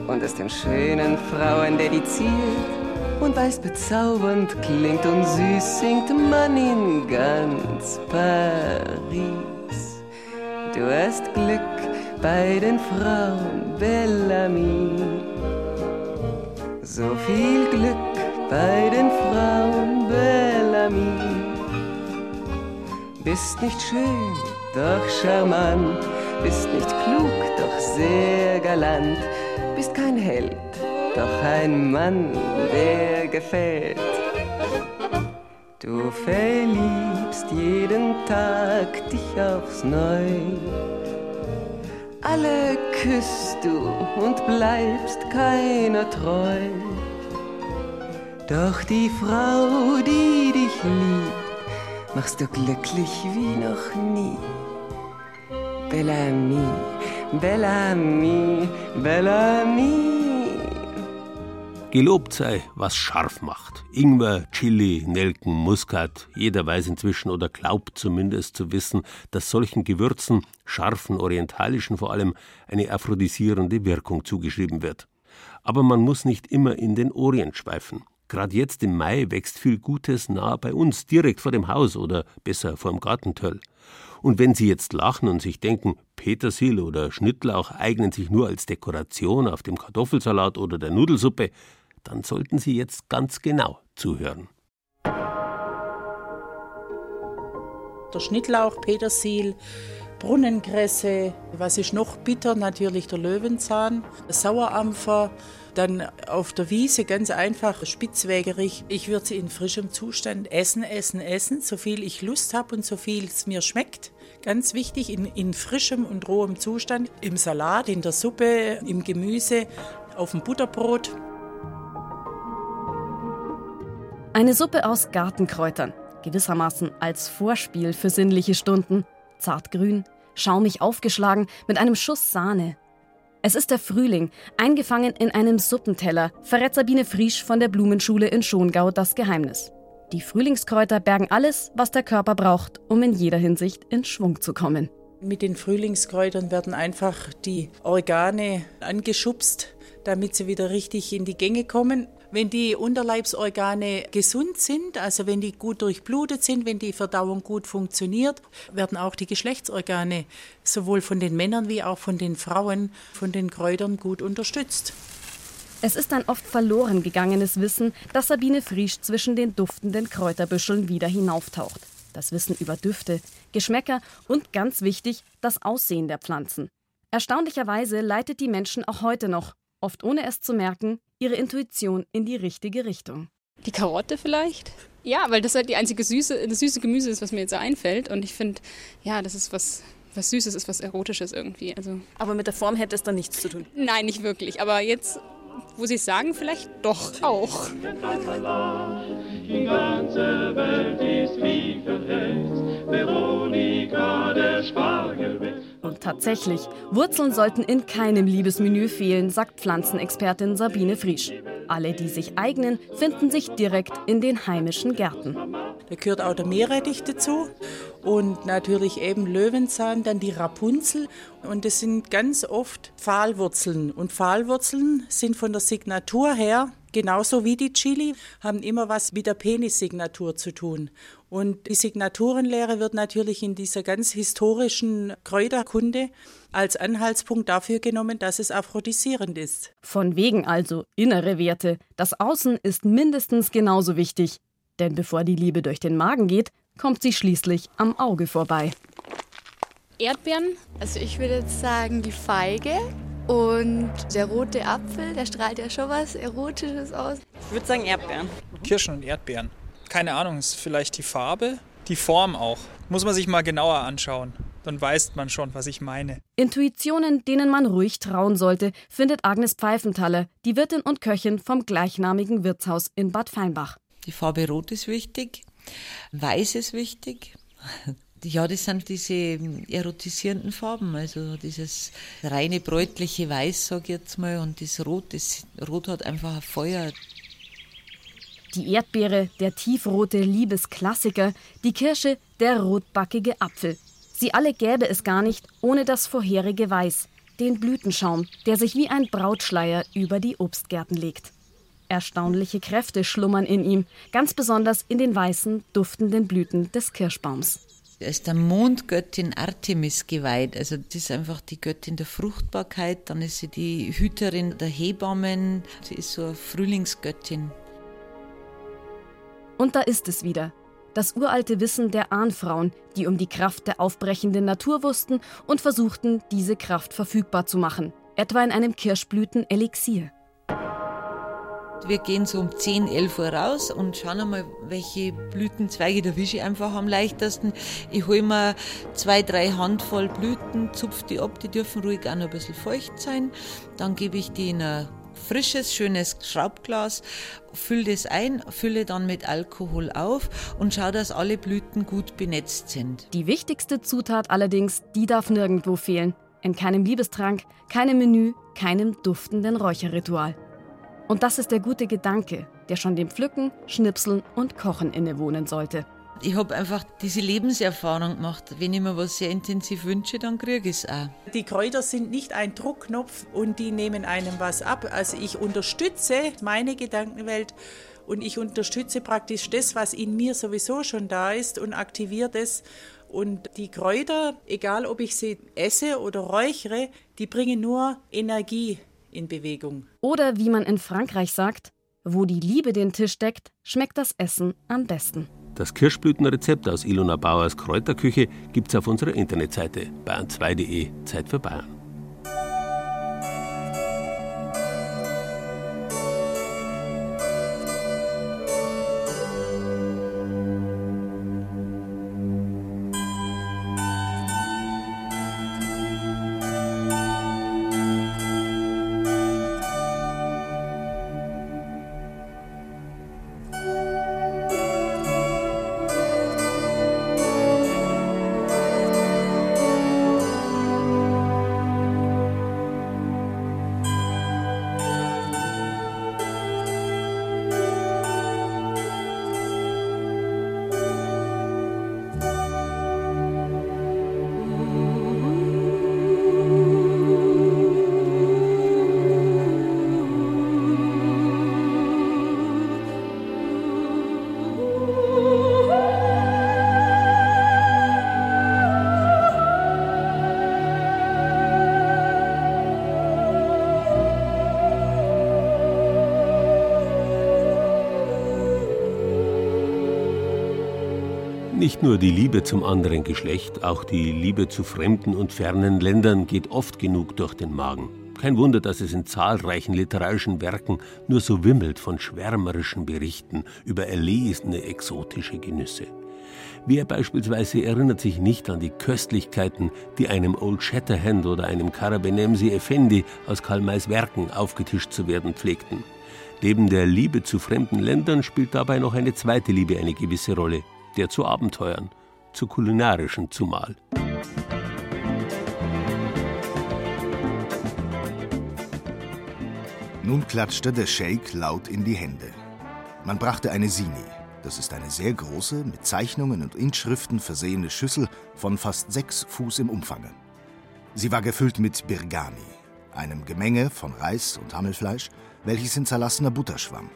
und es den schönen Frauen dediziert. Und weil's bezaubernd klingt und süß singt man in ganz Paris. Du hast Glück bei den Frauen, Bellamy. So viel Glück bei den Frauen, Bellamy. Bist nicht schön, doch charmant, bist nicht klug, doch sehr galant, bist kein Held, doch ein Mann, der gefällt. Du verliebst jeden Tag dich aufs Neu. Alle küsst du und bleibst keiner treu. Doch die Frau, die dich liebt, machst du glücklich wie noch nie. Bellamy, Bellamy, Bellamy. Gelobt sei, was scharf macht. Ingwer, Chili, Nelken, Muskat. Jeder weiß inzwischen oder glaubt zumindest zu wissen, dass solchen Gewürzen, scharfen, orientalischen vor allem, eine aphrodisierende Wirkung zugeschrieben wird. Aber man muss nicht immer in den Orient schweifen. Gerade jetzt im Mai wächst viel Gutes nah bei uns, direkt vor dem Haus oder besser vor dem Gartentöll. Und wenn Sie jetzt lachen und sich denken, Petersil oder Schnittlauch eignen sich nur als Dekoration auf dem Kartoffelsalat oder der Nudelsuppe, dann sollten Sie jetzt ganz genau zuhören. Der Schnittlauch, Petersil, Brunnenkresse, was ist noch bitter? Natürlich der Löwenzahn, Sauerampfer, dann auf der Wiese ganz einfach spitzwegerig. Ich würde sie in frischem Zustand essen, essen, essen, so viel ich Lust habe und so viel es mir schmeckt. Ganz wichtig, in, in frischem und rohem Zustand, im Salat, in der Suppe, im Gemüse, auf dem Butterbrot. Eine Suppe aus Gartenkräutern, gewissermaßen als Vorspiel für sinnliche Stunden. Zartgrün, schaumig aufgeschlagen, mit einem Schuss Sahne. Es ist der Frühling, eingefangen in einem Suppenteller, verrät Sabine Friesch von der Blumenschule in Schongau das Geheimnis. Die Frühlingskräuter bergen alles, was der Körper braucht, um in jeder Hinsicht in Schwung zu kommen. Mit den Frühlingskräutern werden einfach die Organe angeschubst, damit sie wieder richtig in die Gänge kommen. Wenn die Unterleibsorgane gesund sind, also wenn die gut durchblutet sind, wenn die Verdauung gut funktioniert, werden auch die Geschlechtsorgane sowohl von den Männern wie auch von den Frauen von den Kräutern gut unterstützt. Es ist ein oft verloren gegangenes Wissen, dass Sabine Friesch zwischen den duftenden Kräuterbüscheln wieder hinauftaucht. Das Wissen über Düfte, Geschmäcker und ganz wichtig, das Aussehen der Pflanzen. Erstaunlicherweise leitet die Menschen auch heute noch, oft ohne es zu merken, ihre Intuition in die richtige Richtung. Die Karotte vielleicht? Ja, weil das halt die einzige süße, das süße Gemüse ist, was mir jetzt so einfällt. Und ich finde, ja, das ist was, was Süßes, ist was Erotisches irgendwie. Also Aber mit der Form hätte es dann nichts zu tun. Nein, nicht wirklich. Aber jetzt, wo Sie es sagen, vielleicht doch auch. Die ganze Welt ist wie verhext. Veronika, der Spargelwitz. Und tatsächlich, Wurzeln sollten in keinem Liebesmenü fehlen, sagt Pflanzenexpertin Sabine Friesch. Alle, die sich eignen, finden sich direkt in den heimischen Gärten. Da gehört auch der Meerrettich dazu und natürlich eben Löwenzahn, dann die Rapunzel. Und das sind ganz oft Pfahlwurzeln. Und Pfahlwurzeln sind von der Signatur her Genauso wie die Chili haben immer was mit der Penissignatur zu tun. Und die Signaturenlehre wird natürlich in dieser ganz historischen Kräuterkunde als Anhaltspunkt dafür genommen, dass es aphrodisierend ist. Von wegen also innere Werte. Das Außen ist mindestens genauso wichtig. Denn bevor die Liebe durch den Magen geht, kommt sie schließlich am Auge vorbei. Erdbeeren? Also ich würde jetzt sagen die Feige und der rote Apfel, der strahlt ja schon was Erotisches aus. Ich würde sagen Erdbeeren. Kirschen und Erdbeeren. Keine Ahnung, ist vielleicht die Farbe, die Form auch. Muss man sich mal genauer anschauen. Dann weiß man schon, was ich meine. Intuitionen, denen man ruhig trauen sollte, findet Agnes Pfeifenthaler, die Wirtin und Köchin vom gleichnamigen Wirtshaus in Bad Feinbach. Die Farbe Rot ist wichtig, Weiß ist wichtig. Ja, das sind diese erotisierenden Farben, also dieses reine bräutliche Weiß, sag ich jetzt mal, und das Rot, das Rot hat einfach ein Feuer. Die Erdbeere, der tiefrote Liebesklassiker, die Kirsche, der rotbackige Apfel. Sie alle gäbe es gar nicht ohne das vorherige Weiß, den Blütenschaum, der sich wie ein Brautschleier über die Obstgärten legt. Erstaunliche Kräfte schlummern in ihm, ganz besonders in den weißen, duftenden Blüten des Kirschbaums. Er ist der Mondgöttin Artemis geweiht. Also das ist einfach die Göttin der Fruchtbarkeit. Dann ist sie die Hüterin der Hebammen. Sie ist so eine Frühlingsgöttin. Und da ist es wieder. Das uralte Wissen der Ahnfrauen, die um die Kraft der aufbrechenden Natur wussten und versuchten, diese Kraft verfügbar zu machen. Etwa in einem Kirschblüten-Elixier. Wir gehen so um 10, 11 Uhr raus und schauen einmal, welche Blütenzweige der Wische einfach am leichtesten. Ich hole mir zwei, drei Handvoll Blüten, zupfe die ab, die dürfen ruhig auch noch ein bisschen feucht sein. Dann gebe ich die in ein frisches, schönes Schraubglas, fülle das ein, fülle dann mit Alkohol auf und schaue, dass alle Blüten gut benetzt sind. Die wichtigste Zutat allerdings, die darf nirgendwo fehlen. In keinem Liebestrank, keinem Menü, keinem duftenden Räucherritual. Und das ist der gute Gedanke, der schon dem Pflücken, Schnipseln und Kochen innewohnen sollte. Ich habe einfach diese Lebenserfahrung gemacht. Wenn ich mir was sehr intensiv wünsche, dann kriege ich es auch. Die Kräuter sind nicht ein Druckknopf und die nehmen einem was ab. Also ich unterstütze meine Gedankenwelt und ich unterstütze praktisch das, was in mir sowieso schon da ist und aktiviere das. Und die Kräuter, egal ob ich sie esse oder räuchere, die bringen nur Energie in Bewegung. Oder wie man in Frankreich sagt, wo die Liebe den Tisch deckt, schmeckt das Essen am besten. Das Kirschblütenrezept aus Ilona Bauers Kräuterküche gibt's auf unserer Internetseite bayern2.de Zeit für Bayern. Nicht nur die Liebe zum anderen Geschlecht, auch die Liebe zu fremden und fernen Ländern geht oft genug durch den Magen. Kein Wunder, dass es in zahlreichen literarischen Werken nur so wimmelt von schwärmerischen Berichten über erlesene exotische Genüsse. Wer beispielsweise erinnert sich nicht an die Köstlichkeiten, die einem Old Shatterhand oder einem Karabenemsi Effendi aus Karl Mays Werken aufgetischt zu werden pflegten. Neben der Liebe zu fremden Ländern spielt dabei noch eine zweite Liebe eine gewisse Rolle, der zu Abenteuern, zu kulinarischen zumal. Nun klatschte der Sheik laut in die Hände. Man brachte eine Sini, das ist eine sehr große, mit Zeichnungen und Inschriften versehene Schüssel von fast sechs Fuß im Umfange. Sie war gefüllt mit Birgani, einem Gemenge von Reis und Hammelfleisch, welches in zerlassener Butter schwamm.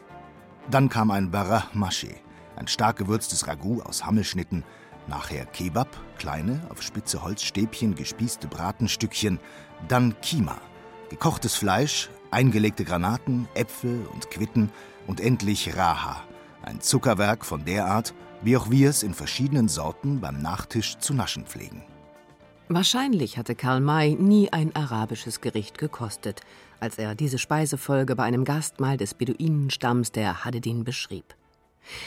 Dann kam ein Barah Mashi, ein stark gewürztes Ragout aus Hammelschnitten, nachher Kebab, kleine, auf spitze Holzstäbchen gespießte Bratenstückchen, dann Kima, gekochtes Fleisch, eingelegte Granaten, Äpfel und Quitten und endlich Raha, ein Zuckerwerk von der Art, wie auch wir es in verschiedenen Sorten beim Nachtisch zu naschen pflegen. Wahrscheinlich hatte Karl May nie ein arabisches Gericht gekostet, als er diese Speisefolge bei einem Gastmahl des Beduinenstamms der Hadedin beschrieb.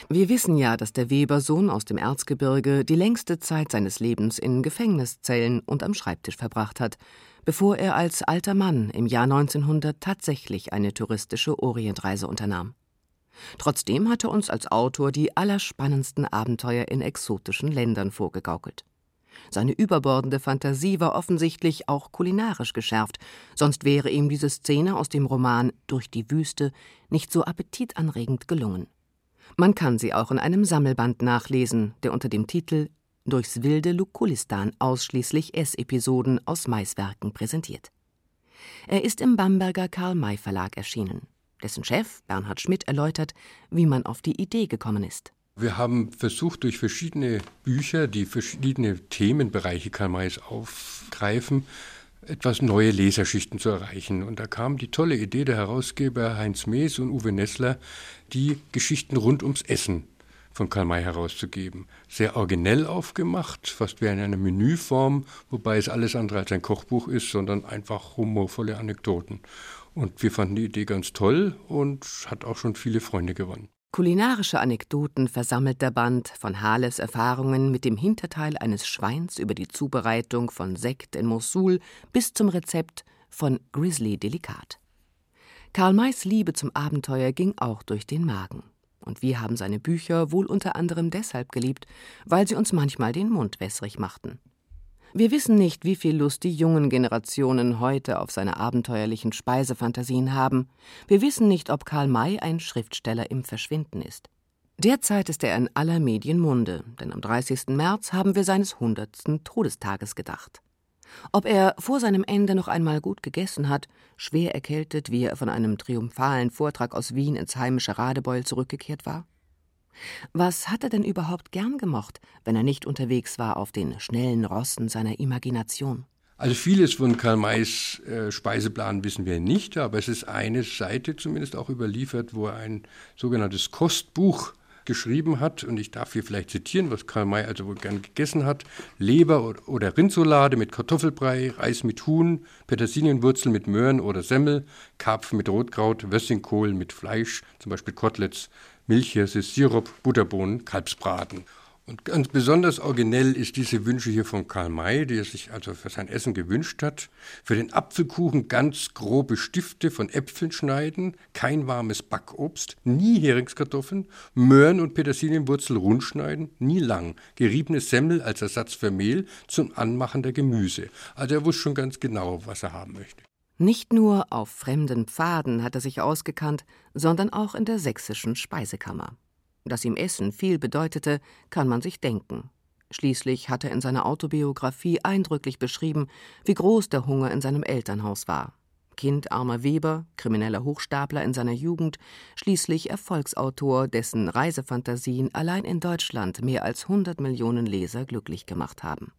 Wir wissen ja, dass der Webersohn aus dem Erzgebirge die längste Zeit seines Lebens in Gefängniszellen und am Schreibtisch verbracht hat, bevor er als alter Mann im Jahr 1900 tatsächlich eine touristische Orientreise unternahm. Trotzdem hat er uns als Autor die allerspannendsten Abenteuer in exotischen Ländern vorgegaukelt. Seine überbordende Fantasie war offensichtlich auch kulinarisch geschärft, sonst wäre ihm diese Szene aus dem Roman Durch die Wüste nicht so appetitanregend gelungen. Man kann sie auch in einem Sammelband nachlesen, der unter dem Titel Durchs wilde Lukulistan ausschließlich Essepisoden aus Maiswerken präsentiert. Er ist im Bamberger Karl May Verlag erschienen. Dessen Chef, Bernhard Schmidt, erläutert, wie man auf die Idee gekommen ist. Wir haben versucht, durch verschiedene Bücher, die verschiedene Themenbereiche Karl Mays aufgreifen, etwas neue Leserschichten zu erreichen. Und da kam die tolle Idee der Herausgeber Heinz Mees und Uwe Nessler, die Geschichten rund ums Essen von Karl May herauszugeben. Sehr originell aufgemacht, fast wie in einer Menüform, wobei es alles andere als ein Kochbuch ist, sondern einfach humorvolle Anekdoten. Und wir fanden die Idee ganz toll und hat auch schon viele Freunde gewonnen. Kulinarische Anekdoten versammelt der Band von Hales Erfahrungen mit dem Hinterteil eines Schweins über die Zubereitung von Sekt in Mosul bis zum Rezept von Grizzly Delikat. Karl Mays Liebe zum Abenteuer ging auch durch den Magen. Und wir haben seine Bücher wohl unter anderem deshalb geliebt, weil sie uns manchmal den Mund wässrig machten. Wir wissen nicht, wie viel Lust die jungen Generationen heute auf seine abenteuerlichen Speisefantasien haben. Wir wissen nicht, ob Karl May ein Schriftsteller im Verschwinden ist. Derzeit ist er in aller Medien Munde, denn am 30. März haben wir seines 100. Todestages gedacht. Ob er vor seinem Ende noch einmal gut gegessen hat, schwer erkältet, wie er von einem triumphalen Vortrag aus Wien ins heimische Radebeul zurückgekehrt war? Was hat er denn überhaupt gern gemocht, wenn er nicht unterwegs war auf den schnellen Rossen seiner Imagination? Also vieles von Karl Mays äh, Speiseplan wissen wir nicht, aber es ist eine Seite zumindest auch überliefert, wo er ein sogenanntes Kostbuch geschrieben hat. Und ich darf hier vielleicht zitieren, was Karl May also wohl gern gegessen hat. Leber oder Rindsolade mit Kartoffelbrei, Reis mit Huhn, Petersilienwurzel mit Möhren oder Semmel, Karpfen mit Rotkraut, Wössingkohl mit Fleisch, zum Beispiel Koteletts, Milchhirse, Sirup, Butterbohnen, Kalbsbraten. Und ganz besonders originell ist diese Wünsche hier von Karl May, die er sich also für sein Essen gewünscht hat. Für den Apfelkuchen ganz grobe Stifte von Äpfeln schneiden, kein warmes Backobst, nie Heringskartoffeln, Möhren und Petersilienwurzel rund schneiden, nie lang, geriebene Semmel als Ersatz für Mehl zum Anmachen der Gemüse. Also er wusste schon ganz genau, was er haben möchte. Nicht nur auf fremden Pfaden hat er sich ausgekannt, sondern auch in der sächsischen Speisekammer. Dass ihm Essen viel bedeutete, kann man sich denken. Schließlich hat er in seiner Autobiografie eindrücklich beschrieben, wie groß der Hunger in seinem Elternhaus war. Kind armer Weber, krimineller Hochstapler in seiner Jugend, schließlich Erfolgsautor, dessen Reisefantasien allein in Deutschland mehr als 100 Millionen Leser glücklich gemacht haben.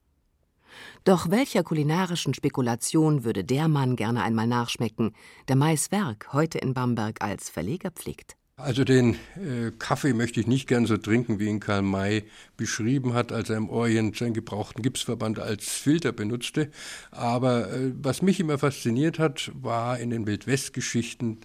Doch welcher kulinarischen Spekulation würde der Mann gerne einmal nachschmecken, der Mais Werk heute in Bamberg als Verleger pflegt? Also den äh, Kaffee möchte ich nicht gern so trinken, wie ihn Karl May beschrieben hat, als er im Orient seinen gebrauchten Gipsverband als Filter benutzte. Aber äh, was mich immer fasziniert hat, war in den Wildwest-Geschichten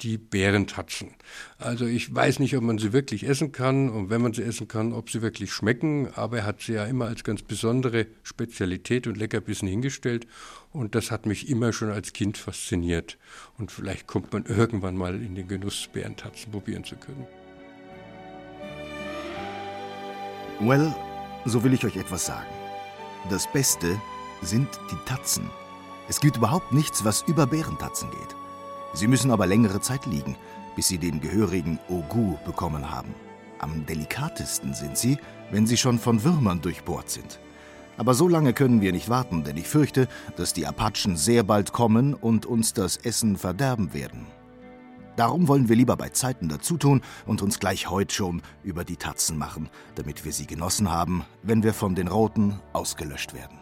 die Bärentatzen. Also ich weiß nicht, ob man sie wirklich essen kann und wenn man sie essen kann, ob sie wirklich schmecken, aber er hat sie ja immer als ganz besondere Spezialität und Leckerbissen hingestellt und das hat mich immer schon als Kind fasziniert und vielleicht kommt man irgendwann mal in den Genuss, Bärentatzen probieren zu können. Well, so will ich euch etwas sagen. Das Beste sind die Tatzen. Es gibt überhaupt nichts, was über Bärentatzen geht. Sie müssen aber längere Zeit liegen, bis sie den gehörigen Ogu bekommen haben. Am delikatesten sind sie, wenn sie schon von Würmern durchbohrt sind. Aber so lange können wir nicht warten, denn ich fürchte, dass die Apachen sehr bald kommen und uns das Essen verderben werden. Darum wollen wir lieber bei Zeiten dazutun und uns gleich heute schon über die Tatzen machen, damit wir sie genossen haben, wenn wir von den Roten ausgelöscht werden.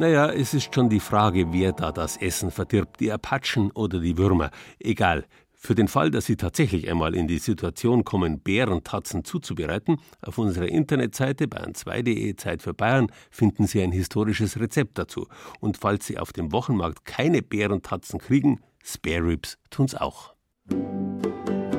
Naja, es ist schon die Frage, wer da das Essen verdirbt, die Apachen oder die Würmer. Egal. Für den Fall, dass Sie tatsächlich einmal in die Situation kommen, Bärentatzen zuzubereiten, auf unserer Internetseite bayern2.de Zeit für Bayern finden Sie ein historisches Rezept dazu. Und falls Sie auf dem Wochenmarkt keine Bärentatzen kriegen, Spare Ribs tun's auch. Die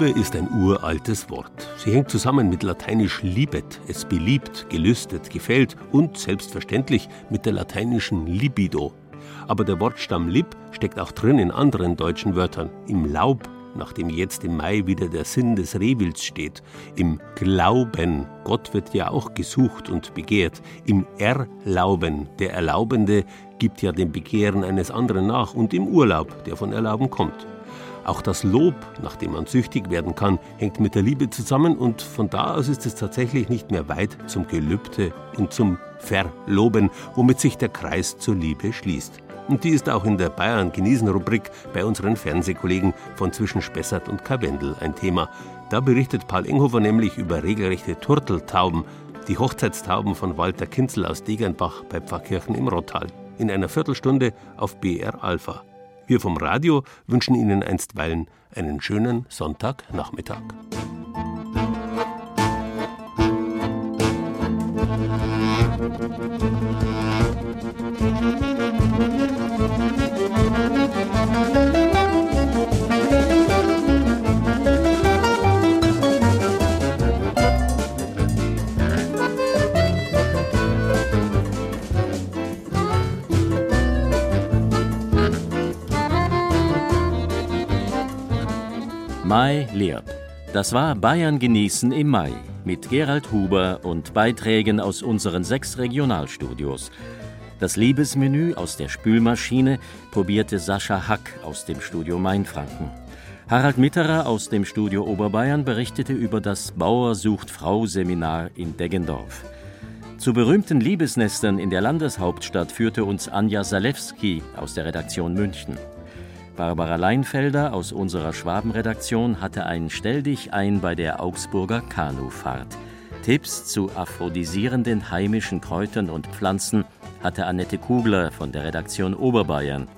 Liebe ist ein uraltes Wort. Sie hängt zusammen mit lateinisch libet, es beliebt, gelüstet, gefällt und selbstverständlich mit der lateinischen libido. Aber der Wortstamm lib steckt auch drin in anderen deutschen Wörtern. Im Laub, nach dem jetzt im Mai wieder der Sinn des Rehwilds steht. Im Glauben, Gott wird ja auch gesucht und begehrt. Im Erlauben, der Erlaubende gibt ja dem Begehren eines anderen nach. Und im Urlaub, der von Erlauben kommt. Auch das Lob, nach dem man süchtig werden kann, hängt mit der Liebe zusammen und von da aus ist es tatsächlich nicht mehr weit zum Gelübde und zum Verloben, womit sich der Kreis zur Liebe schließt. Und die ist auch in der Bayern genießen Rubrik bei unseren Fernsehkollegen von zwischen Spessart und Karwendel ein Thema. Da berichtet Paul Enghofer nämlich über regelrechte Turteltauben, die Hochzeitstauben von Walter Kinzel aus Degernbach bei Pfarrkirchen im Rottal. In einer Viertelstunde auf BR Alpha. Wir vom Radio wünschen Ihnen einstweilen einen schönen Sonntagnachmittag. Mai Das war Bayern genießen im Mai mit Gerald Huber und Beiträgen aus unseren sechs Regionalstudios. Das Liebesmenü aus der Spülmaschine probierte Sascha Hack aus dem Studio Mainfranken. Harald Mitterer aus dem Studio Oberbayern berichtete über das Bauer sucht Frau Seminar in Deggendorf. Zu berühmten Liebesnestern in der Landeshauptstadt führte uns Anja Salewski aus der Redaktion München. Barbara Leinfelder aus unserer Schwabenredaktion hatte ein Stell dich ein bei der Augsburger Kanufahrt. Tipps zu aphrodisierenden heimischen Kräutern und Pflanzen hatte Annette Kugler von der Redaktion Oberbayern.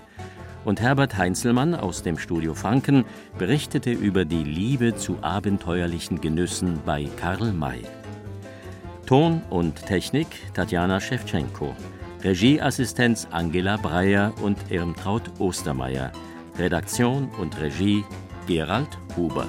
Und Herbert Heinzelmann aus dem Studio Franken berichtete über die Liebe zu abenteuerlichen Genüssen bei Karl May. Ton und Technik Tatjana Schewtschenko. Regieassistenz Angela Breyer und Irmtraut Ostermeier. Redaktion und Regie Gerald Huber.